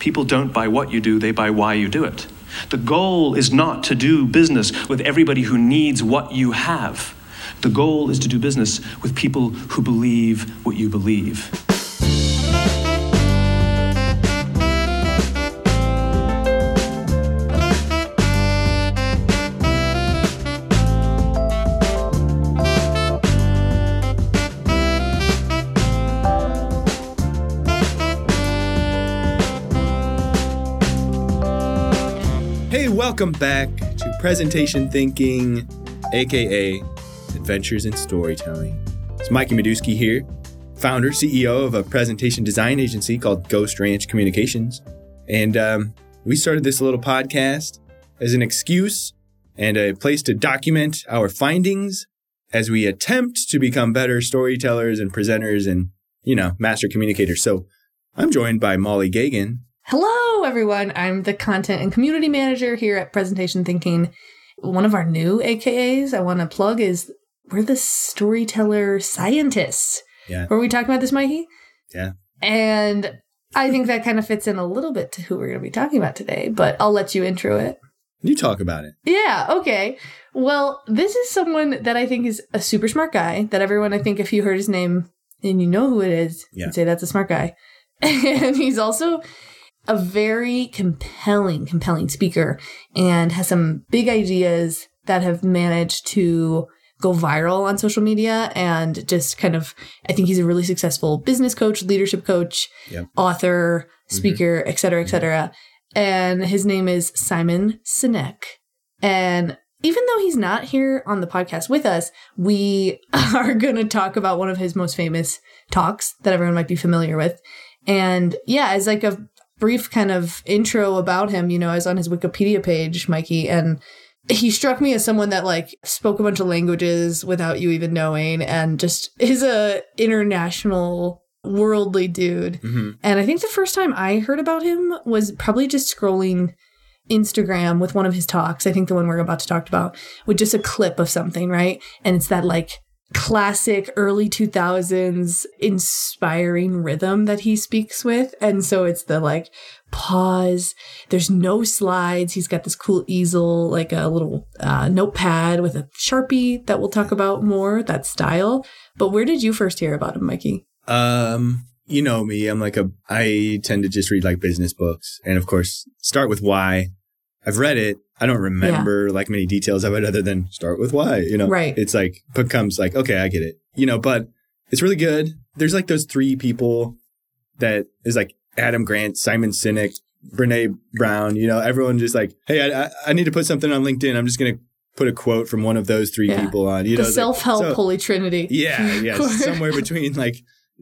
People don't buy what you do, they buy why you do it. The goal is not to do business with everybody who needs what you have. The goal is to do business with people who believe what you believe. Welcome back to Presentation Thinking, aka Adventures in Storytelling. It's Mikey Mioduski here, founder, CEO of a presentation design agency called Ghost Ranch Communications. And um, we started this little podcast as an excuse and a place to document our findings as we attempt to become better storytellers and presenters and, you know, master communicators. So I'm joined by Molly Gagan. Hello, everyone. I'm the content and community manager here at Presentation Thinking. One of our new AKAs I want to plug is we're the storyteller scientists. Yeah. Were we talking about this, Mikey? Yeah. And I think that kind of fits in a little bit to who we're going to be talking about today, but I'll let you intro it. You talk about it. Yeah, okay. Well, this is someone that I think is a super smart guy, that everyone, I think, if you heard his name and you know who it is, Yeah. you'd say that's a smart guy. And he's also a very compelling, compelling speaker and has some big ideas that have managed to go viral on social media and just kind of I think he's a really successful business coach, leadership coach, Yep. author, mm-hmm. speaker, et cetera, et mm-hmm. cetera. And his name is Simon Sinek. And even though he's not here on the podcast with us, we are going to talk about one of his most famous talks that everyone might be familiar with. And yeah, as like a brief kind of intro about him, you know, I was on his Wikipedia page, Mikey, and he struck me as someone that like spoke a bunch of languages without you even knowing and just is a international worldly dude. Mm-hmm. And I think the first time I heard about him was probably just scrolling Instagram with one of his talks. I think the one we're about to talk about with just a clip of something, right? And it's that like classic early 2000s inspiring rhythm that he speaks with. And so it's the like pause. There's no slides. He's got this cool easel, like a little uh, notepad with a sharpie that we'll talk about more, that style. But where did you first hear about him, Mikey? Um, you know me. I'm like a. I tend to just read like business books, and of course, start with why. I've read it. I don't remember like many details of it other than start with why. You know, Right. It's like becomes like okay, I get it. You know, but it's really good. There's like those three people that is like Adam Grant, Simon Sinek, Brene Brown. You know, everyone just like, hey, I, I, need to put something on LinkedIn. I'm just gonna put a quote from one of those three Yeah. people on. You know, the it's self help so- holy trinity. Yeah, yeah, somewhere between like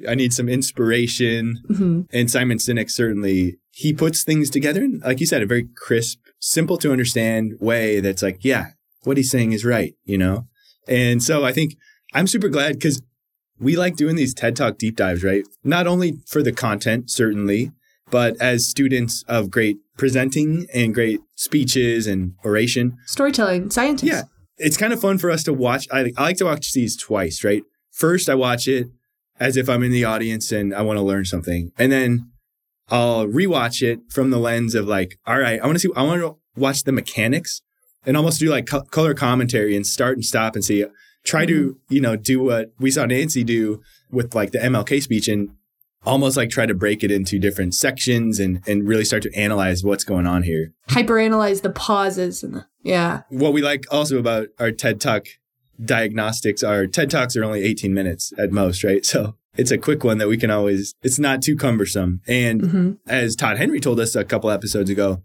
I need some inspiration hmm and Simon Sinek certainly he puts things together in like you said a very crisp, simple to understand way that's like, yeah, what he's saying is right, you know? And so I think I'm super glad cuz we like doing these TED Talk deep dives, right? Not only for the content certainly, but as students of great presenting and great speeches and oration, Storytelling, scientists. yeah, it's kind of fun for us to watch. I, I like to watch these twice, right? First, I watch it as if I'm in the audience and I want to learn something, and then I'll rewatch it from the lens of like, all right, I want to see, I want to watch the mechanics and almost do like co- color commentary and start and stop and see. Try to mm-hmm. you know do what we saw Nancy do with like the MLK speech and almost like try to break it into different sections and and really start to analyze what's going on here Hyperanalyze the pauses and the yeah. what we like also about our TED Talk diagnostics are TED Talks are only 18 minutes at most, right? So it's a quick one that we can always, it's not too cumbersome. And hmm as Todd Henry told us a couple episodes ago,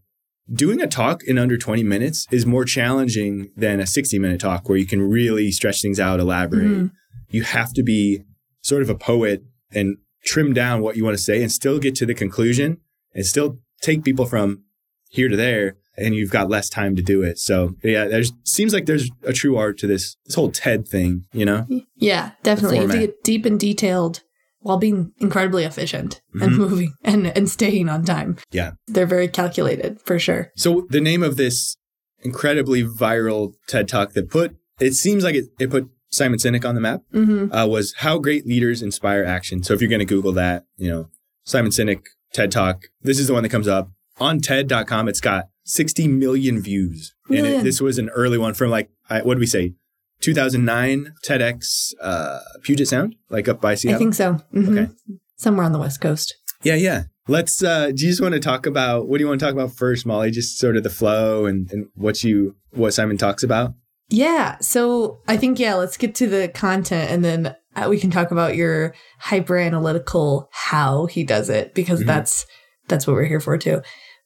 doing a talk in under 20 minutes is more challenging than a 60 minute talk where you can really stretch things out, elaborate. Mhm. You have to be sort of a poet and trim down what you want to say and still get to the conclusion and still take people from here to there and you've got less time to do it. So yeah, there's seems like there's a true art to this this whole TED thing, you know? Yeah, definitely. You have to get deep and detailed while being incredibly efficient and Mhm. moving and, and staying on time. Yeah. They're very calculated for sure. So the name of this incredibly viral TED Talk that put it seems like it, it put Simon Sinek on the map hmm uh, was how great leaders inspire action. So if you're going to Google that, you know, Simon Sinek TED Talk. This is the one that comes up on TED.com. It's got 60 million views, and it, this was an early one from like I, what did we say? 2009 TEDx uh, Puget Sound, like up by Seattle. I think so. Mhm. Okay. Somewhere on the West Coast. Yeah, yeah. Let's. uh Do you just want to talk about what do you want to talk about first, Molly? Just sort of the flow and, and what you what Simon talks about. Yeah. So I think, yeah, let's get to the content and then uh, we can talk about your hyper analytical how he does it because Mhm. that's that's what we're here for too.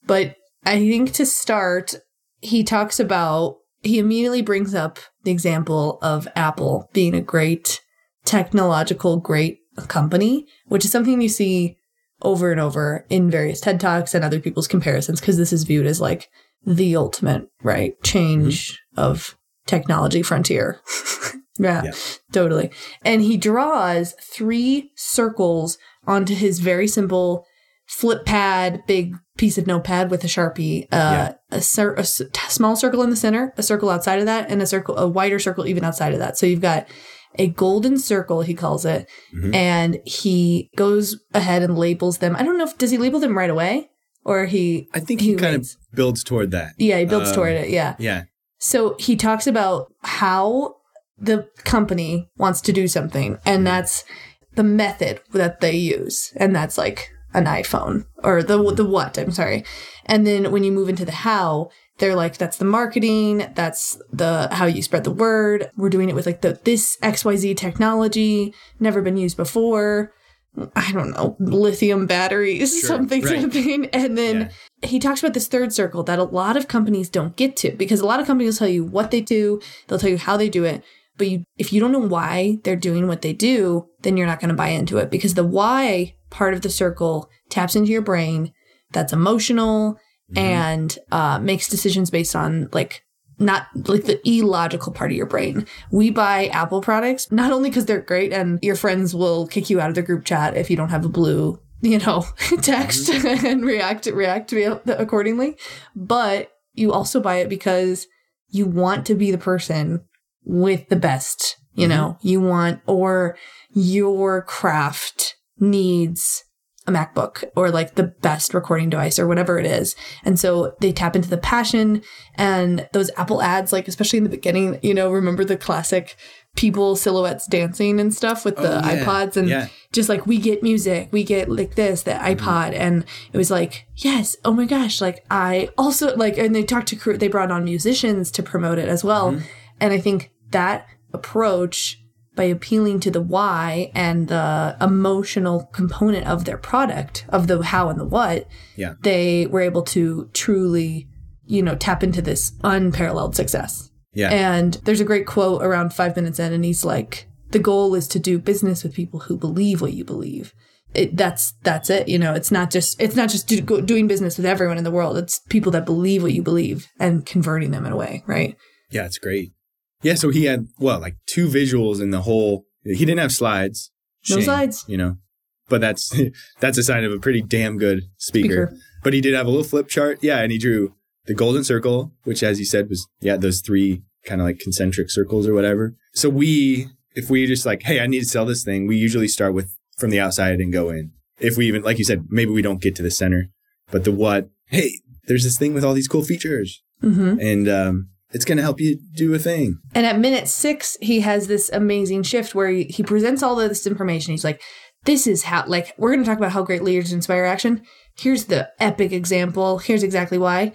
But I think to start, he talks about he immediately brings up the example of Apple being a great technological great company, which is something you see over and over in various TED Talks and other people's comparisons because this is viewed as like the ultimate, right? Change mm-hmm. of technology frontier. yeah, Yeah. totally. And he draws three circles onto his very simple flip pad, big piece of notepad with a sharpie. Uh, Yeah. a, cir- a s- small circle in the center, a circle outside of that, and a circle, a wider circle even outside of that. So you've got a golden circle, he calls it, Mhm. and he goes ahead and labels them. I don't know if does he label them right away or he. I think he, kind waits? of builds toward that. Yeah, he builds Um, toward it. Yeah. Yeah. So he talks about how the company wants to do something, and that's the method that they use, and that's like an iPhone or the hmm. the what. I'm sorry. And then when you move into the how, they're like that's the marketing, that's the how you spread the word. We're doing it with like the this XYZ technology, never been used before. I don't know, lithium batteries, Sure, something, right. something. And then he talks about this third circle that a lot of companies don't get to because a lot of companies will tell you what they do, they'll tell you how they do it. But you, if you don't know why they're doing what they do, then you're not going to buy into it because the why part of the circle taps into your brain that's emotional mm-hmm. and uh, makes decisions based on like not like the illogical part of your brain. We buy Apple products not only because they're great and your friends will kick you out of the group chat if you don't have a blue, you know, text mm-hmm. and react react to accordingly, but you also buy it because you want to be the person with the best, you mm-hmm. know, you want or your craft needs a MacBook or like the best recording device or whatever it is. And so they tap into the passion and those Apple ads, like especially in the beginning, you know, remember the classic people silhouettes dancing and stuff with the Oh, yeah. iPods and Yeah. just like we get music, we get like this, the mm-hmm. iPod. And it was like, yes, oh my gosh, like I also like, and they talked to crew, they brought on musicians to promote it as well. Mm-hmm. And I think that approach by appealing to the why and the emotional component of their product, of the how and the what, Yeah. they were able to truly, you know, tap into this unparalleled success. Yeah. And there's a great quote around five minutes in, and he's like, "The goal is to do business with people who believe what you believe." It, that's that's it. You know, it's not just it's not just do, go, doing business with everyone in the world. It's people that believe what you believe and converting them in a way, right? Yeah, it's great. Yeah, so he had well, like two visuals in the whole. He didn't have slides. No slides. you know. But that's that's a sign of a pretty damn good speaker. Speaker. But he did have a little flip chart. Yeah, and he drew the golden circle, which, as you said, was yeah those three kind of like concentric circles or whatever. So we, if we just like, hey, I need to sell this thing, we usually start with from the outside and go in. If we even, like you said, maybe we don't get to the center, but the what, hey, there's this thing with all these cool features, Mm-hmm. and um, it's gonna help you do a thing. And at minute six, he has this amazing shift where he, he presents all of this information. He's like, this is how, like, we're going to talk about how great leaders inspire action. Here's the epic example. Here's exactly why.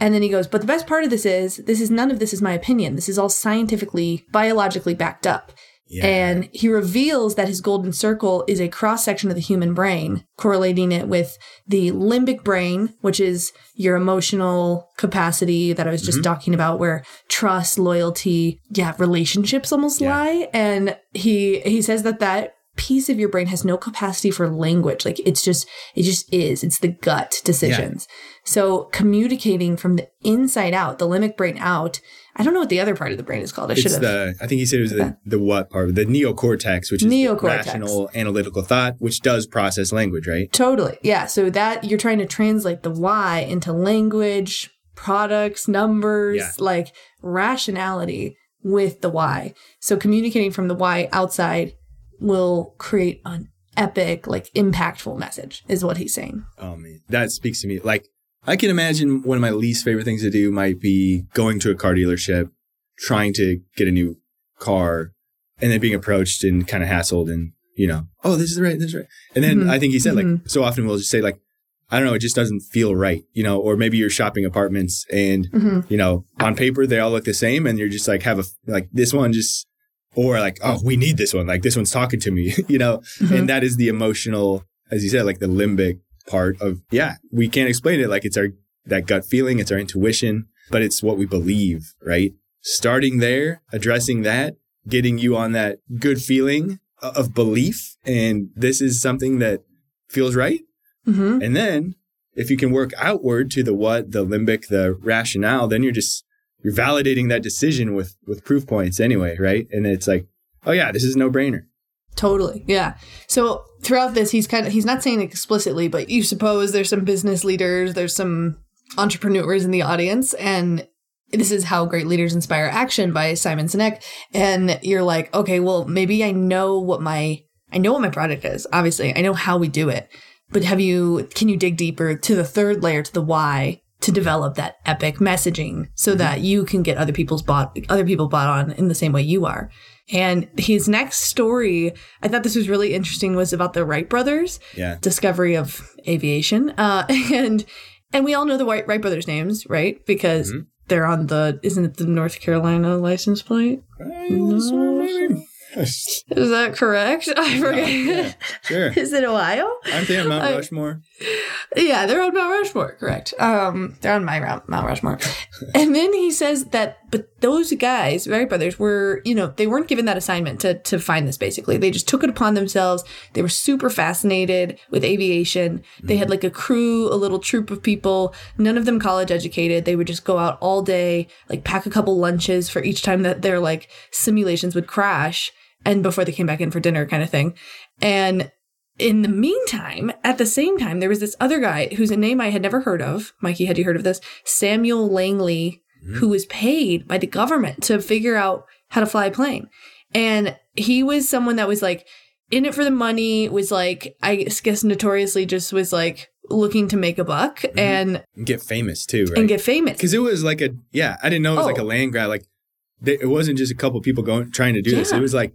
And then he goes, but the best part of this is, this is none of this is my opinion. This is all scientifically, biologically backed up. Yeah. And he reveals that his golden circle is a cross section of the human brain, correlating it with the limbic brain, which is your emotional capacity that I was just mm-hmm. talking about, where trust, loyalty, yeah, relationships almost Yeah. lie. And he he says that that piece of your brain has no capacity for language. Like it's just it just is. It's the gut decisions. So communicating from the inside out, the limbic brain out. I don't know what the other part of the brain is called. I should have. the I think he said it was the, the what part, the neocortex, which is Neocortex. rational analytical thought, which does process language, right? Totally. Yeah. So that you're trying to translate the why into language, products, numbers, Yeah. like rationality with the why. So communicating from the why outside will create an epic, like impactful message, is what he's saying. Oh man, that speaks to me. Like I can imagine one of my least favorite things to do might be going to a car dealership, trying to get a new car, and then being approached and kind of hassled and you know, oh, this is right, this is right. And then Mhm. I think he said like Mhm. so often we'll just say like, I don't know, it just doesn't feel right, you know, or maybe you're shopping apartments and hmm you know, on paper they all look the same, and you're just like have a like this one just. Or like, oh, we need this one. Like this one's talking to me, you know, Mhm. and that is the emotional, as you said, like the limbic part of yeah. We can't explain it like it's our that gut feeling, it's our intuition, but it's what we believe, right? Starting there, addressing that, getting you on that good feeling of belief, and this is something that feels right. hmm And then if you can work outward to the what, the limbic, the rationale, then you're just you're validating that decision with with proof points anyway, right? And it's like, oh yeah, this is no brainer. Totally. Yeah. So throughout this, he's kind of, he's not saying it explicitly, but you suppose there's some business leaders, there's some entrepreneurs in the audience, and this is how great leaders inspire action by Simon Sinek. And you're like, okay, well, maybe I know what my, I know what my product is. Obviously, I know how we do it. But have you, can you dig deeper to the third layer, to the why, to develop that epic messaging so that you can get other people's bought, other people bought on in the same way you are? And his next story, I thought this was really interesting, was about the Wright brothers, Yeah. discovery of aviation. Uh, and and we all know the Wright, Wright brothers' names, right? Because Mhm. they're on the isn't it the North Carolina license plate? Is that correct? I forget. yeah, sure. Is it Ohio? Aren't they on Mount Rushmore? Yeah, they're on Mount Rushmore, correct. Um, they're on my Mount Mount Rushmore. and then he says that, but those guys, Wright brothers, were, you know, they weren't given that assignment to, to find this basically. They just took it upon themselves. They were super fascinated with aviation. They had like a crew, a little troop of people, none of them college educated. They would just go out all day, like pack a couple lunches for each time that their like simulations would crash and before they came back in for dinner kind of thing. And in the meantime, at the same time, there was this other guy whose name I had never heard of. Mikey, had you heard of this? Samuel Langley, mm-hmm. who was paid by the government to figure out how to fly a plane. And he was someone that was like in it for the money, was like, I guess notoriously just was like looking to make a buck mm-hmm. and, And get famous too, right? and get famous. Because it was like a yeah, I didn't know it was like Oh. a land grab. Like they, it wasn't just a couple people going trying to do this. It was like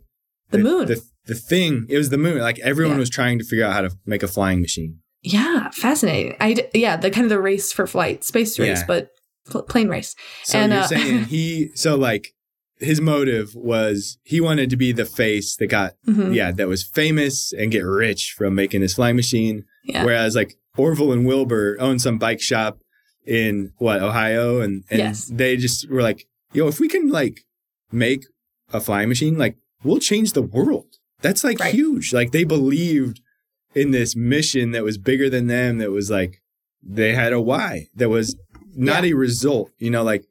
The moon. The, the thing. It was the moon. Like everyone Yeah. was trying to figure out how to make a flying machine. Yeah, fascinating. I yeah, the kind of the race for flight, space race, Yeah. but pl- plane race. So And, you're uh, saying he so like his motive was he wanted to be the face that got Mhm. yeah that was famous and get rich from making this flying machine. Yeah. Whereas like Orville and Wilbur own some bike shop in what Ohio and and Yes. they just were like yo if we can like make a flying machine like we'll change the world. That's like Right. huge. Like they believed in this mission that was bigger than them that was like they had a why that was not a result you know like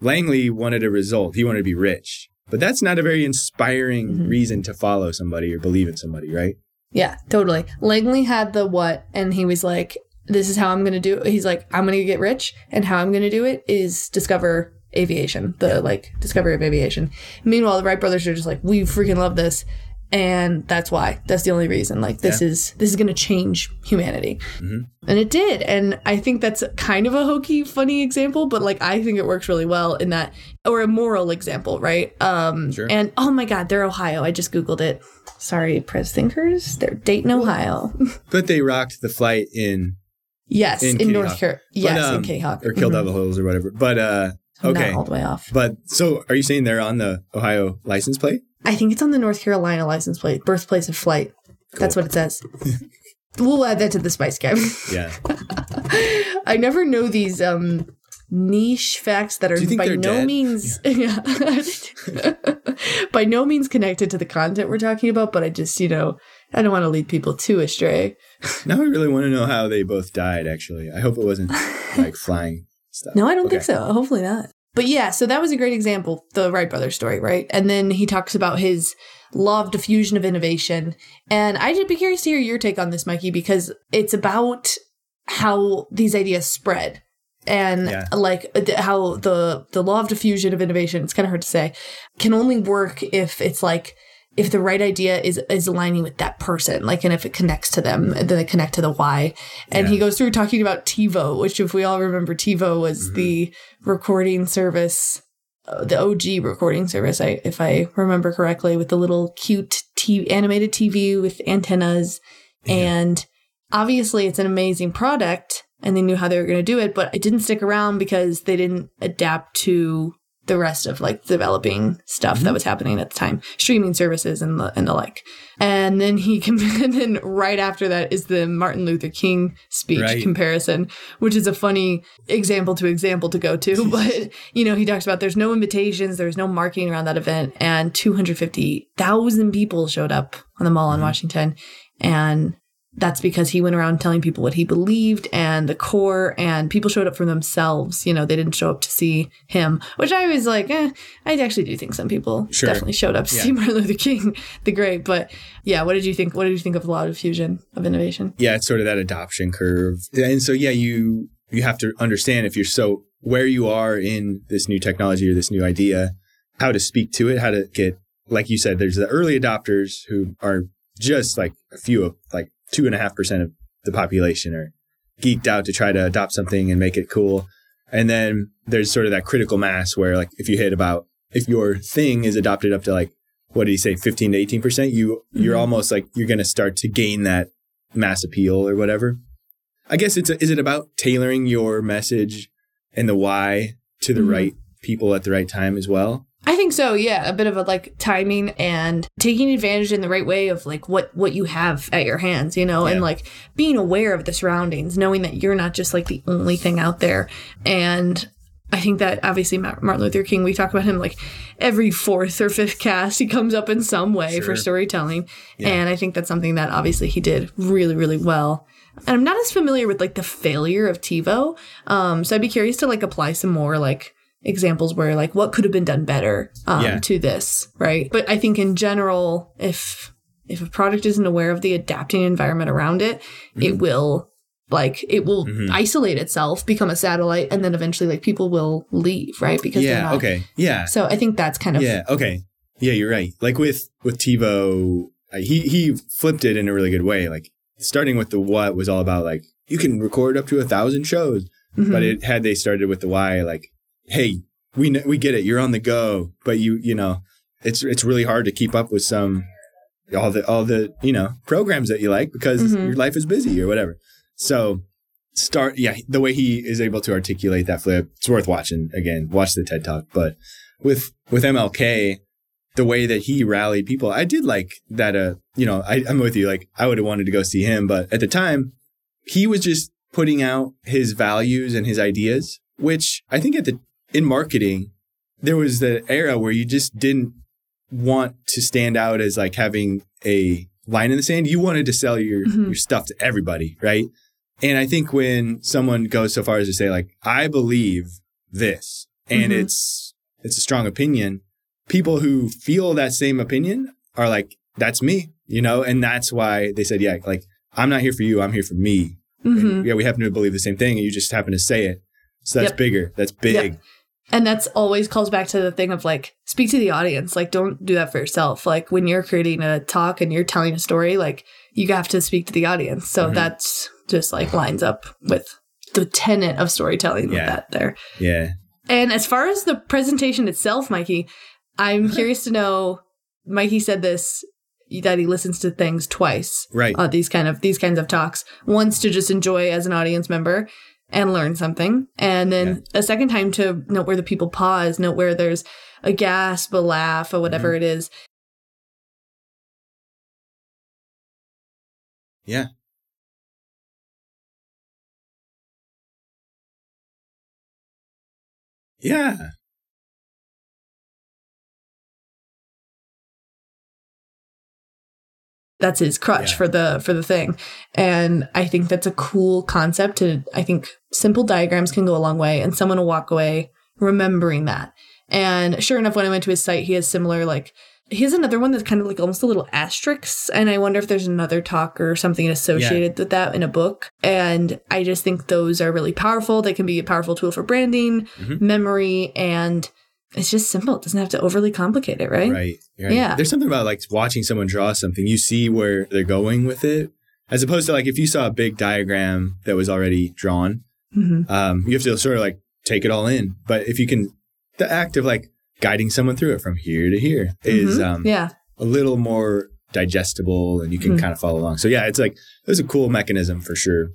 langley wanted a result he wanted to be rich but that's not a very inspiring Mhm. reason to follow somebody or believe in somebody right Yeah, totally. Langley had the what, and he was like, "This is how I'm gonna do." It. He's like, "I'm gonna get rich, and how I'm gonna do it is discover aviation, the like discovery of aviation." Meanwhile, the Wright brothers are just like, "We freaking love this." And that's why. That's the only reason. Like this is this is going to change humanity, Mhm. and it did. And I think that's kind of a hokey, funny example, but like I think it works really well in that, or a moral example, right? Um, Sure. And oh my God, they're Ohio. I just googled it. Sorry, press thinkers. They're Dayton, Ohio. but they rocked the flight in yes, In in, North. Carolina. Yes, but, um, in Kitty Hawk. or killed out the holes or whatever but uh okay Not all the way off. but so are you saying they're on the ohio license plate I think it's on the North Carolina license plate, birthplace of flight. That's what it says. we'll add that to the Spice game. yeah I never know these um niche facts that are Do you think by no dead? means yeah. by no means connected to the content we're talking about, but I just, you know, I don't want to lead people too astray. now i really want to know how they both died actually i hope it wasn't like flying stuff No, I don't think so. Hopefully not. But yeah, so that was a great example, the Wright brothers story, right? And then he talks about his law of diffusion of innovation. And I'd be curious to hear your take on this, Mikey, because it's about how these ideas spread and Yeah. like how the the law of diffusion of innovation it's kind of hard to say can only work if it's like if the right idea is is aligning with that person, like, and if it connects to them, then they connect to the why. And he goes through talking about TiVo, which, if we all remember, TiVo was the recording service, uh, the OG recording service, I, if I remember correctly, with the little cute t- animated TV with antennas. And obviously, it's an amazing product, and they knew how they were going to do it, but it didn't stick around because they didn't adapt to the rest of like developing stuff that mm-hmm. was happening at the time, streaming services and the and the like. And then he com- and then right after that is the Martin Luther King speech Right. comparison, which is a funny example to example to go to. But you know, he talks about there's no invitations, there's no marketing around that event, and 250,000 people showed up on the mall in mm-hmm. Washington, and that's because he went around telling people what he believed and the core and people showed up for themselves you know they didn't show up to see him which i was like eh, i actually do think some people Sure. definitely showed up to Yeah. see martin luther king the great but yeah what did you think what did you think of the law of fusion of innovation yeah, it's sort of that adoption curve. And so yeah, you you have to understand if you're so where you are in this new technology or this new idea, how to speak to it, how to get like you said, there's the early adopters who are just like a few of like two and a half percent of the population are geeked out to try to adopt something and make it cool. And then there's sort of that critical mass where like if you hit about if your thing is adopted up to like what did he say 15 to 18 percent you you're Mhm. almost like you're going to start to gain that mass appeal or whatever i guess it's a, is it about tailoring your message and the why to the Mhm. right people at the right time as well I think so. Yeah, a bit of a like timing and taking advantage in the right way of like what what you have at your hands, you know, Yeah. and like being aware of the surroundings, knowing that you're not just like the only thing out there. And I think that obviously Martin Luther King, we talk about him like every fourth or fifth cast, he comes up in some way Sure. for storytelling. Yeah. And I think that's something that obviously he did really, really well. And I'm not as familiar with like the failure of TiVo. Um, so I'd be curious to like apply some more like examples where like what could have been done better um, Yeah. to this, right? But I think in general, if if a product isn't aware of the adapting environment around it, Mm-hmm. it will like it will Mhm. isolate itself, become a satellite, and then eventually like people will leave, right? Because they're yeah not. okay yeah So I think that's kind of yeah okay yeah you're right like with with tivo he he flipped it in a really good way like starting with the what was all about like you can record up to a thousand shows Mhm. but it had they started with the why like hey we we get it. You're on the go but you you know it's it's really hard to keep up with some all the all the you know programs that you like because Mhm. your life is busy or whatever. So start yeah the way he is able to articulate that flip it's worth watching again. Watch the ted talk. But with with mlk the way that he rallied people i did like that uh you know I, i'm with you. Like i would have wanted to go see him but at the time he was just putting out his values and his ideas which i think at the in marketing there was the era where you just didn't want to stand out as like having a line in the sand you wanted to sell your Mhm. your stuff to everybody right and i think when someone goes so far as to say like i believe this and Mhm. it's it's a strong opinion people who feel that same opinion are like that's me you know and that's why they said yeah like i'm not here for you i'm here for me Mhm. and yeah we happen to believe the same thing and you just happen to say it so that's Yep. bigger that's big Yep. And that's always calls back to the thing of like, speak to the audience. Like, don't do that for yourself. Like, when you're creating a talk and you're telling a story, like, you have to speak to the audience. So Mhm. that's just like lines up with the tenet of storytelling with that there. yeah And as far as the presentation itself, Mikey, I'm curious to know. Mikey said this that he listens to things twice. right Uh, these kind of these kinds of talks. Once to just enjoy as an audience member and learn something, and then a second time to note where the people pause, note where there's a gasp, a laugh, or whatever mm-hmm. it is. yeah. Yeah That's his crutch Yeah. for the for the thing, and I think that's a cool concept. To I think simple diagrams can go a long way, and someone will walk away remembering that. And sure enough, when I went to his site, he has similar like he has another one that's kind of like almost a little asterisk, and I wonder if there's another talk or something associated with that in a book. And I just think those are really powerful. They can be a powerful tool for branding, Mhm. memory, and it's just simple. It doesn't have to overly complicate it, right? Right. right. Yeah. There's something about like watching someone draw something. You see where they're going with it, as opposed to like if you saw a big diagram that was already drawn, Mm-hmm. um, you have to sort of like take it all in. But if you can, the act of like guiding someone through it from here to here is um, Mm-hmm. Yeah. a little more digestible and you can Mhm. kind of follow along. So yeah, it's like it was a cool mechanism for sure.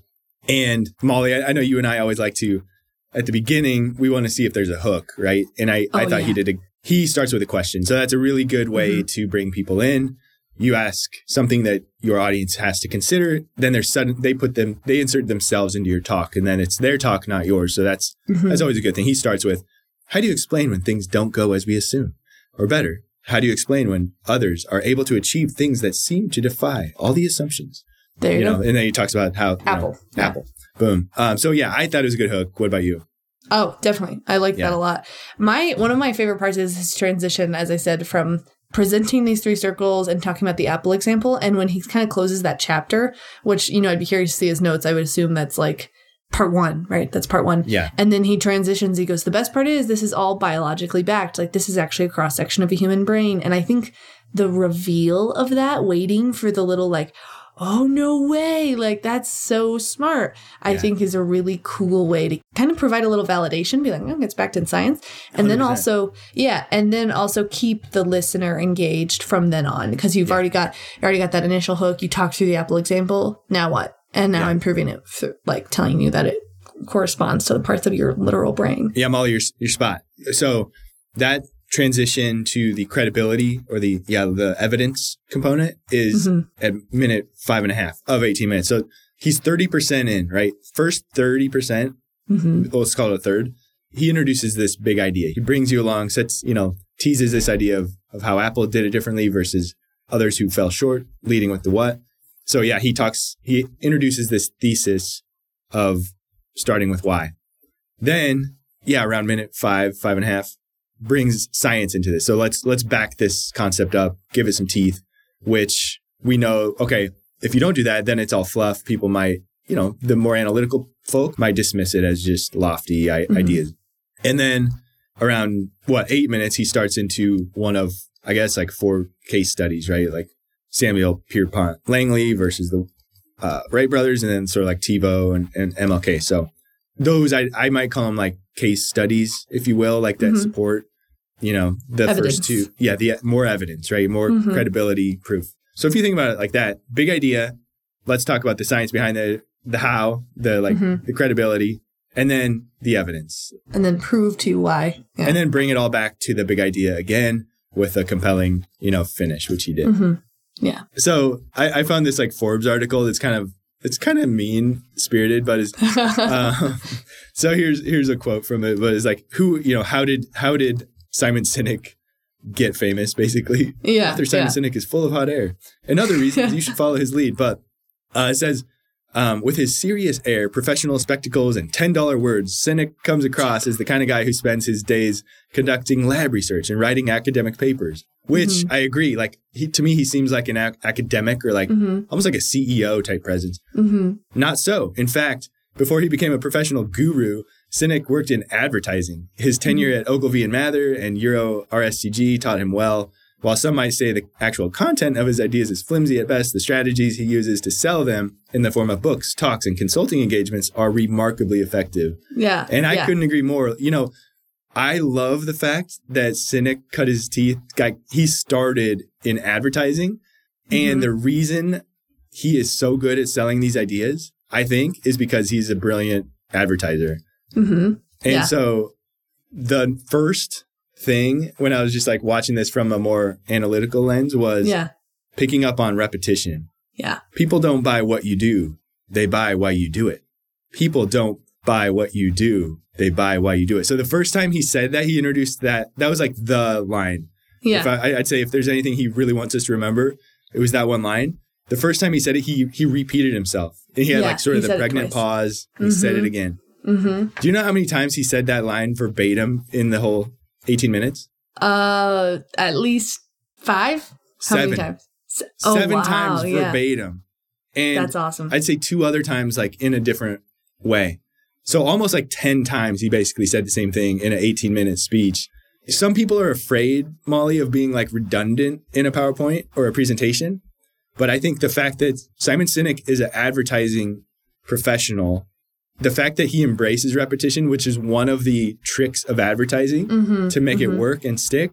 And Molly, I, I know you and I always like to at the beginning we want to see if there's a hook, right? And I, I Oh, thought he did a he starts with a question. So that's a really good way Mm-hmm. to bring people in. You ask something that your audience has to consider, then they're sudden they put them they insert themselves into your talk and then it's their talk, not yours. So that's Mhm. that's always a good thing. He starts with, How do you explain when things don't go as we assume? Or better, how do you explain when others are able to achieve things that seem to defy all the assumptions? There you, You know, go. and then he talks about how know, Apple. Yeah. Apple. Boom. Um, so yeah, I thought it was a good hook. What about you? Oh, definitely. I like Yeah. that a lot. My one of my favorite parts is his transition, as I said, from presenting these three circles and talking about the apple example. And when he kind of closes that chapter, which, you know, I'd be curious to see his notes. I would assume that's like part one, right? That's part one. Yeah. And then he transitions. He goes, The best part is this is all biologically backed. Like, this is actually a cross section of a human brain. And I think the reveal of that, waiting for the little, like, oh, no way. Like, that's so smart. I Yeah. think is a really cool way to kind of provide a little validation, be like, oh, it's backed in science. And then 100%. also, yeah. And then also keep the listener engaged from then on because you've already got, you already got that initial hook. You talked through the Apple example. Now what? And now Yeah. I'm proving it, through, like telling you that it corresponds to the parts of your literal brain. Yeah, Molly, your your spot. So that transition to the credibility or the yeah the evidence component is Mhm. at minute five and a half of 18 minutes. So he's 30% in, right? First 30%, hmm let's call it a third. He introduces this big idea. He brings you along, sets, you know, teases this idea of, of how Apple did it differently versus others who fell short, leading with the what. So yeah, he talks, he introduces this thesis of starting with why. Then, yeah, around minute five, five and a half, brings science into this. So let's let's back this concept up, give it some teeth, which we know, okay, if you don't do that, then it's all fluff. People might, you know, the more analytical folk might dismiss it as just lofty I- Mhm. ideas. And then around what, eight minutes, he starts into one of, I guess, like four case studies, right? Like Samuel Pierpont Langley versus the uh, Wright brothers, and then sort of like TiVo and, and MLK. So those I, I might call them like case studies, if you will, like that Mhm. support, you know, the Evidence. first two. Yeah, the more evidence, right? More Mhm. credibility, proof. So if you think about it like that, big idea. Let's talk about the science behind the the how, the like Mhm. the credibility, and then the evidence, And then prove to you why. Yeah. and then bring it all back to the big idea again with a compelling, you know, finish, which he did. Mhm. Yeah. So I, I found this like Forbes article that's kind of it's kind of mean spirited, but is uh, so here's here's a quote from it, but it's like who you know how did how did Simon Sinek get famous? Basically, yeah. Author Simon yeah. Sinek is full of hot air, and other reasons you should follow his lead. But uh, it says. Um, with his serious air, professional spectacles, and $10 words, Sinek comes across as the kind of guy who spends his days conducting lab research and writing academic papers, which Mm-hmm. I agree. Like, he, to me, he seems like an ac- academic or like Mhm. almost like a CEO type presence. Mhm. Not so. In fact, before he became a professional guru, Sinek worked in advertising. His tenure at Ogilvy and Mather and Euro RSCG taught him well. While some might say the actual content of his ideas is flimsy at best, the strategies he uses to sell them in the form of books, talks, and consulting engagements are remarkably effective. Yeah. And I yeah. couldn't agree more. You know, I love the fact that Sinek cut his teeth. Guy, he started in advertising, Mhm. and the reason he is so good at selling these ideas, I think, is because he's a brilliant advertiser. Mhm. And Yeah. so, the first thing when I was just like watching this from a more analytical lens was Yeah. picking up on repetition. Yeah. People don't buy what you do, they buy why you do it. People don't buy what you do, they buy why you do it. So the first time he said that, he introduced that, that was like the line. Yeah. If I, I'd say if there's anything he really wants us to remember, it was that one line. The first time he said it, he he repeated himself. And he had Yeah, like sort of the pregnant pause. He said it Mhm. again. Mm-hmm. Do you know how many times he said that line verbatim in the whole 18 minutes? Uh, at least five. How Seven. many times? Se- oh, Seven wow, times yeah. verbatim. And That's awesome. I'd say two other times, like in a different way. So almost like 10 times he basically said the same thing in an 18 minute speech. some people are afraid, Molly, of being like redundant in a PowerPoint or a presentation. But I think the fact that Simon Sinek is an advertising professional, the fact that he embraces repetition, which is one of the tricks of advertising Mm-hmm. to make it work and stick,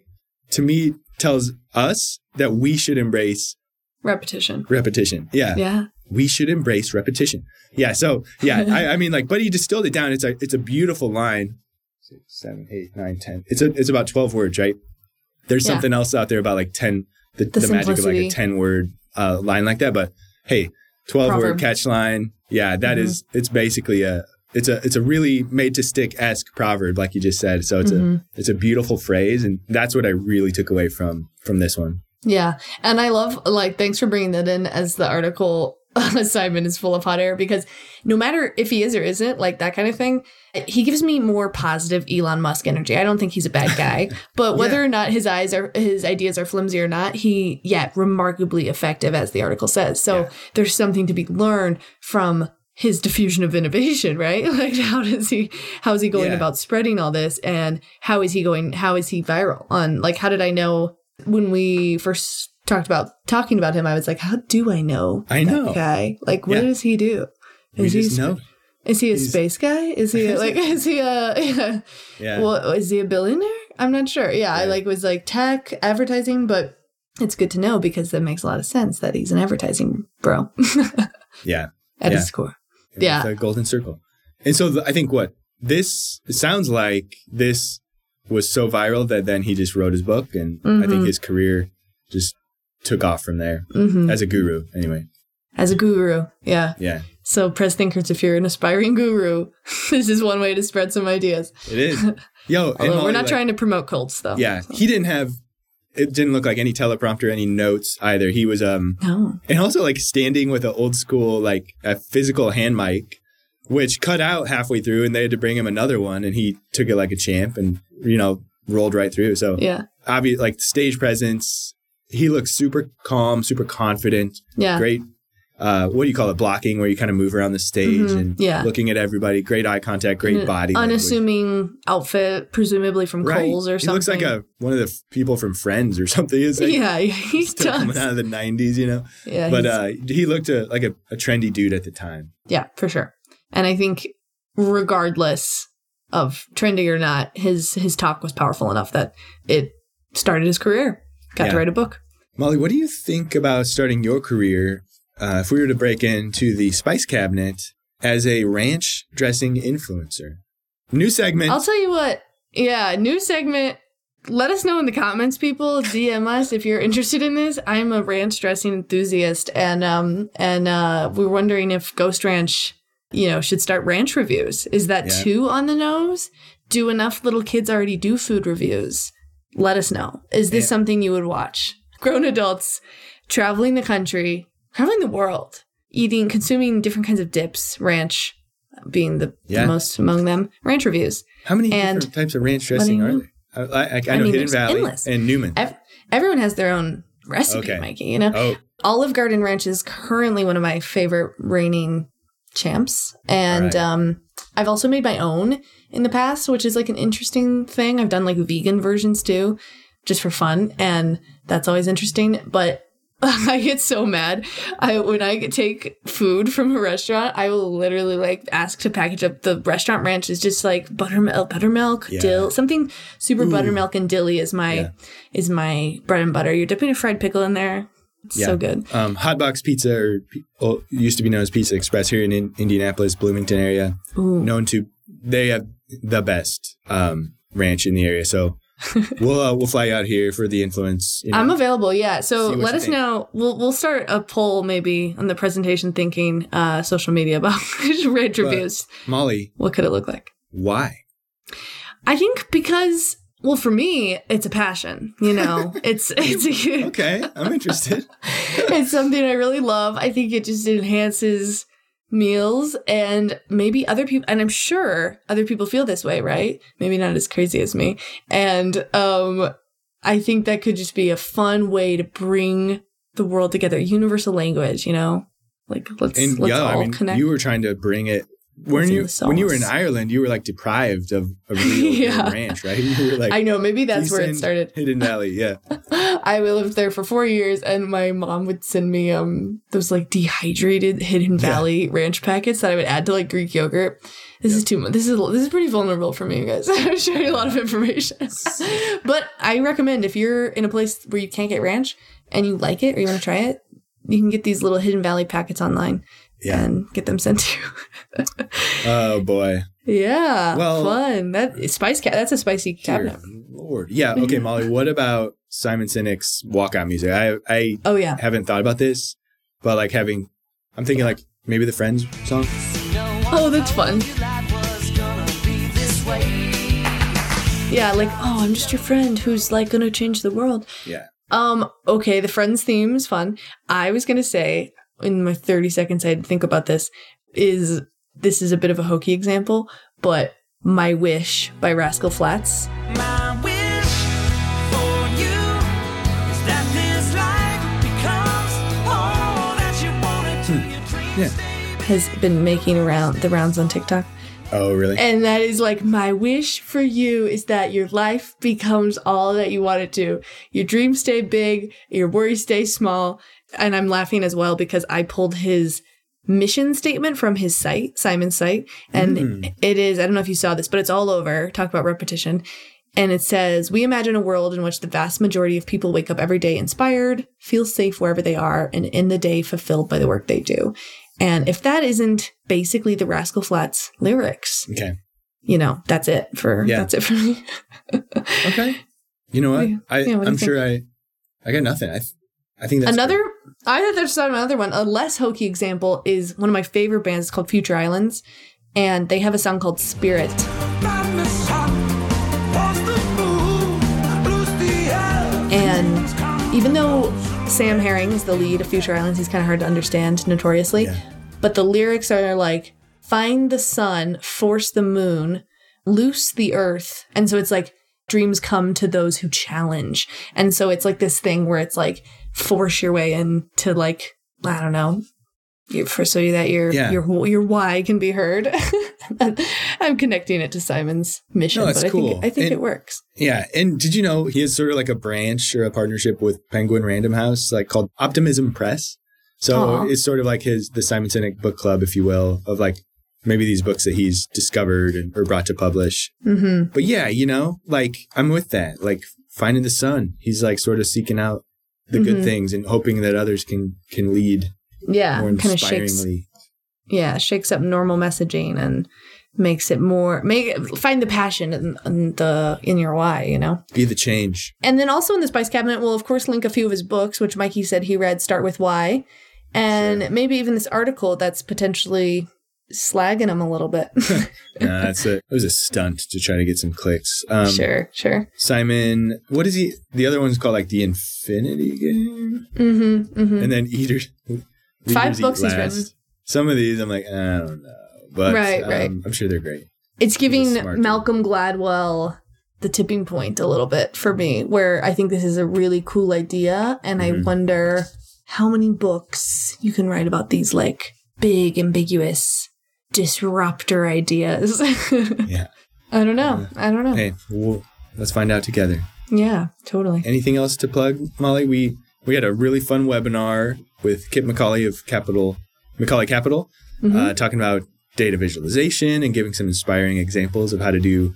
to me tells us that we should embrace Repetition. repetition. Yeah. Yeah. We should embrace repetition. Yeah. So yeah, I, I mean like, but he distilled it down. It's a it's a beautiful line. Six, seven, eight, nine, ten. It's a it's about twelve words, right? There's Yeah. something else out there about like ten the, the, The magic of like a ten word uh, line like that. But hey, twelve Proverb. word catch line. Yeah, that Mhm. is it's basically a it's a it's a really made to stick esque proverb, like you just said. So it's Mhm. a it's a beautiful phrase, and that's what I really took away from from this one. Yeah. And I love, like, thanks for bringing that in as the article Simon is full of hot air because no matter if he is or isn't, like that kind of thing, he gives me more positive Elon Musk energy. I don't think he's a bad guy, but whether Yeah. or not his eyes are, his ideas are flimsy or not, he, yeah, remarkably effective, as the article says. So Yeah. there's something to be learned from his diffusion of innovation, right? Like how does he how is he going Yeah. about spreading all this and how is he going how is he viral on like how did I know when we first talked about talking about him I was like how do I know I that know. guy like what Yeah. does he do We is he know. is he a He's- space guy is he like is he a yeah. Yeah. well is he a billionaire I'm not sure yeah, I like was like tech advertising but it's good to know because that makes a lot of sense that he's an advertising bro yeah. at Yeah. his core It's Yeah. a golden circle. And so the, I think what this sounds like this was so viral that then he just wrote his book, and I think Mhm. his career just took off from there hmm as a guru. Anyway, as a guru yeah yeah, So, press thinkers, if you're an aspiring guru, this is one way to spread some ideas. it is. Yo, Although we're not like- trying to promote cults, though. Yeah, he didn't have. It didn't look like any teleprompter, any notes either. He was um, No. and also like standing with an old school like a physical hand mic, which cut out halfway through, and they had to bring him another one, and he took it like a champ, and you know rolled right through. So Yeah. obvious like stage presence. He looks super calm, super confident. Yeah. Great. Uh, what do you call it? Blocking, where you kind of move around the stage Mhm. and Yeah. looking at everybody. Great eye contact. Great An body. language. Unassuming outfit, presumably from Right. Kohl's or he something. He looks like a one of the f- people from Friends or something. Like yeah, he still coming out of the '90s, you know. Yeah, but uh, he looked a, like a, a trendy dude at the time. yeah, for sure. And I think, regardless of trendy or not, his his talk was powerful enough that it started his career. Got Yeah. to write a book. Molly, what do you think about starting your career uh, if we were to break into the spice cabinet as a ranch dressing influencer? New segment. I'll tell you what. Yeah, new segment. Let us know in the comments, people. DM us if you're interested in this. I'm a ranch dressing enthusiast, and um, and uh, we're wondering if Ghost Ranch, you know, should start ranch reviews. Is that Yeah. too on the nose? Do enough little kids already do food reviews? Let us know. Is this Yeah. something you would watch? Grown adults traveling the country, traveling the world, eating, consuming different kinds of dips, ranch being the, Yeah. the most among them. Ranch reviews. How many and- different types of ranch dressing are there? I, I, I, I know mean, Hidden Valley endless. and Newman. Ev- everyone has their own recipe, Okay. Mikey. You know, oh, Olive Garden Ranch is currently one of my favorite reigning champs, and Alright. um, I've also made my own in the past, which is like an interesting thing. I've done like vegan versions too, just for fun, and that's always interesting. But I get so mad. I when I take food from a restaurant, I will literally like ask to package up the restaurant ranch is just like buttermilk, buttermilk, Yeah. dill, something super Ooh. buttermilk and dilly is my Yeah. is my bread and butter. You're dipping a fried pickle in there. Yeah. so good. um, Hot Box Pizza, or oh, used to be known as Pizza Express here in, in Indianapolis, Bloomington area, Ooh. known to they have the best um, ranch in the area. So we'll uh, we'll fly out here for the influence. you know. I'm available, yeah. So let us think. know. We'll we'll start a poll maybe on the presentation thinking uh, social media about ranch reviews. Molly, What could it look like? why? I think because well, for me, it's a passion. You know, it's it's a, Okay, I'm interested. it's something I really love. I think it just enhances meals and maybe other people and I'm sure other people feel this way, right? Maybe not as crazy as me. And um I think that could just be a fun way to bring the world together, universal language, you know? Like let's And let's yeah, all I mean, connect. you were trying to bring it when you when you were in. Ireland, you were like deprived of a real Yeah. ranch, right? You were like I know, maybe that's where it started. Hidden Valley, yeah. I lived there for four years, and my mom would send me um those like dehydrated Hidden Valley ranch packets that I would add to like Greek yogurt. This is too much. This is this is pretty vulnerable for me, you guys. I'm sharing a lot of information, but I recommend if you're in a place where you can't get ranch and you like it or you want to try it, you can get these little Hidden Valley packets online Yeah. and get them sent to you. Oh boy. yeah, Well- fun. That spice cat. That's a spicy cabinet. Lord. Yeah. Okay, Molly. What about Simon Sinek's walkout music? I I Oh yeah. haven't thought about this, but like having, I'm thinking like maybe the Friends song. Oh, that's fun. Yeah, like, oh, I'm just your friend who's like gonna change the world. Yeah. Um, okay, the Friends theme is fun. I was gonna say, in my 30 seconds I had to think about this, is this is a bit of a hokey example, but My Wish by Rascal Flatts. My wish for you is that this life becomes all that you wanted to. Hmm. Your dreams Yeah. stay Has been making around the rounds on TikTok. Oh really? And that is like my wish for you is that your life becomes all that you want it to. Your dreams stay big, your worries stay small. And I'm laughing as well because I pulled his mission statement from his site, Simon's site. And hmm. it is, I don't know if you saw this, but it's all over. Talk about repetition. And it says, We imagine a world in which the vast majority of people wake up every day inspired, feel safe wherever they are, and in the day fulfilled by the work they do. And if that isn't basically the Rascal Flatts lyrics, okay. you know, that's it for Yeah. that's it for me. Okay. You know what? I Yeah, what I'm sure I I got nothing. I th- I think that's another. I thought there's another one. A less hokey example is one of my favorite bands it's called Future Islands. And they have a song called Spirit. madness hot. Wants the moon, lose the air. And even though Sam Herring is the lead of Future Islands, he's kind of hard to understand notoriously. Yeah. But the lyrics are like, find the sun, force the moon, loose the earth. And so it's like, dreams come to those who challenge. And so it's like this thing where it's like, force your way into like, I don't know. you- For so that your Yeah. your your why can be heard. I'm connecting it to Simon's mission, No, that's but I think cool. I think And- it works. Yeah, and did you know he has sort of like a branch or a partnership with Penguin Random House, like called Optimism Press. So Aw. it's sort of like his the Simon Sinek book club, if you will, of like maybe these books that he's discovered and or brought to publish. hmm But yeah, you know, like I'm with that. Like finding the sun, he's like sort of seeking out the Mhm. good things and hoping that others can can lead Yeah, more kind of shakes inspiringly. yeah shakes up normal messaging and makes it more make find the passion in, in the in your why you know Be the change. and then also in the spice cabinet we'll of course link a few of his books which mikey said he read start with why and Sure. maybe even this article that's potentially slagging him a little bit Nah, that's a it was a stunt to try to get some clicks. Um, sure sure Simon, what is he? The other one's called like the Infinity Game, mm-hmm mm-hmm and then Eaters. Five books he's written. Some of these, I'm like, I don't know, but Right, um, right. I'm sure they're great. it's giving smart dude. Malcolm Gladwell the tipping point a little bit for me, where I think this is a really cool idea, and Mhm. I wonder how many books you can write about these like big, ambiguous disruptor ideas. Yeah. I don't know. I don't know. Hey, we'll, let's find out together. Yeah, totally. Anything else to plug, Molly? We we had a really fun webinar with Kip McCauley of Capital McCauley Capital, Mm-hmm. uh, talking about data visualization and giving some inspiring examples of how to do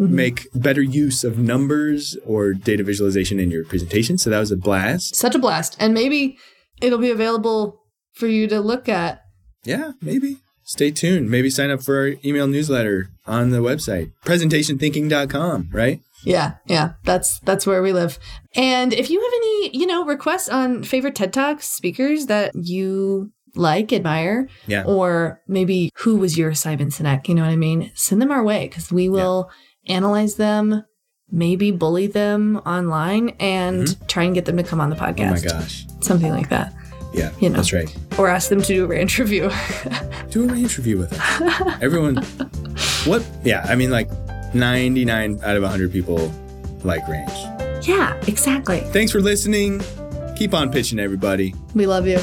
Mm-hmm. make better use of numbers or data visualization in your presentation. So that was a blast. Such a blast, and maybe it'll be available for you to look at. Yeah, maybe. Stay tuned. Maybe sign up for our email newsletter on the website, presentationthinking.com, right? Yeah, yeah, that's that's where we live. And if you have any, you know, requests on favorite TED Talks speakers that you like, admire, Yeah. or maybe who was your Simon Sinek, you know what I mean? Send them our way because we will analyze them, maybe bully them online, and try and get them to come on the Mm-hmm. Oh podcast. my gosh. Something like that, Yeah, You know. that's right. or ask them to do a ranch review. Do a range review with us. Everyone, what? Yeah, I mean, like 99 out of 100 people like range. yeah, exactly. Thanks for listening. Keep on pitching, everybody. We love you.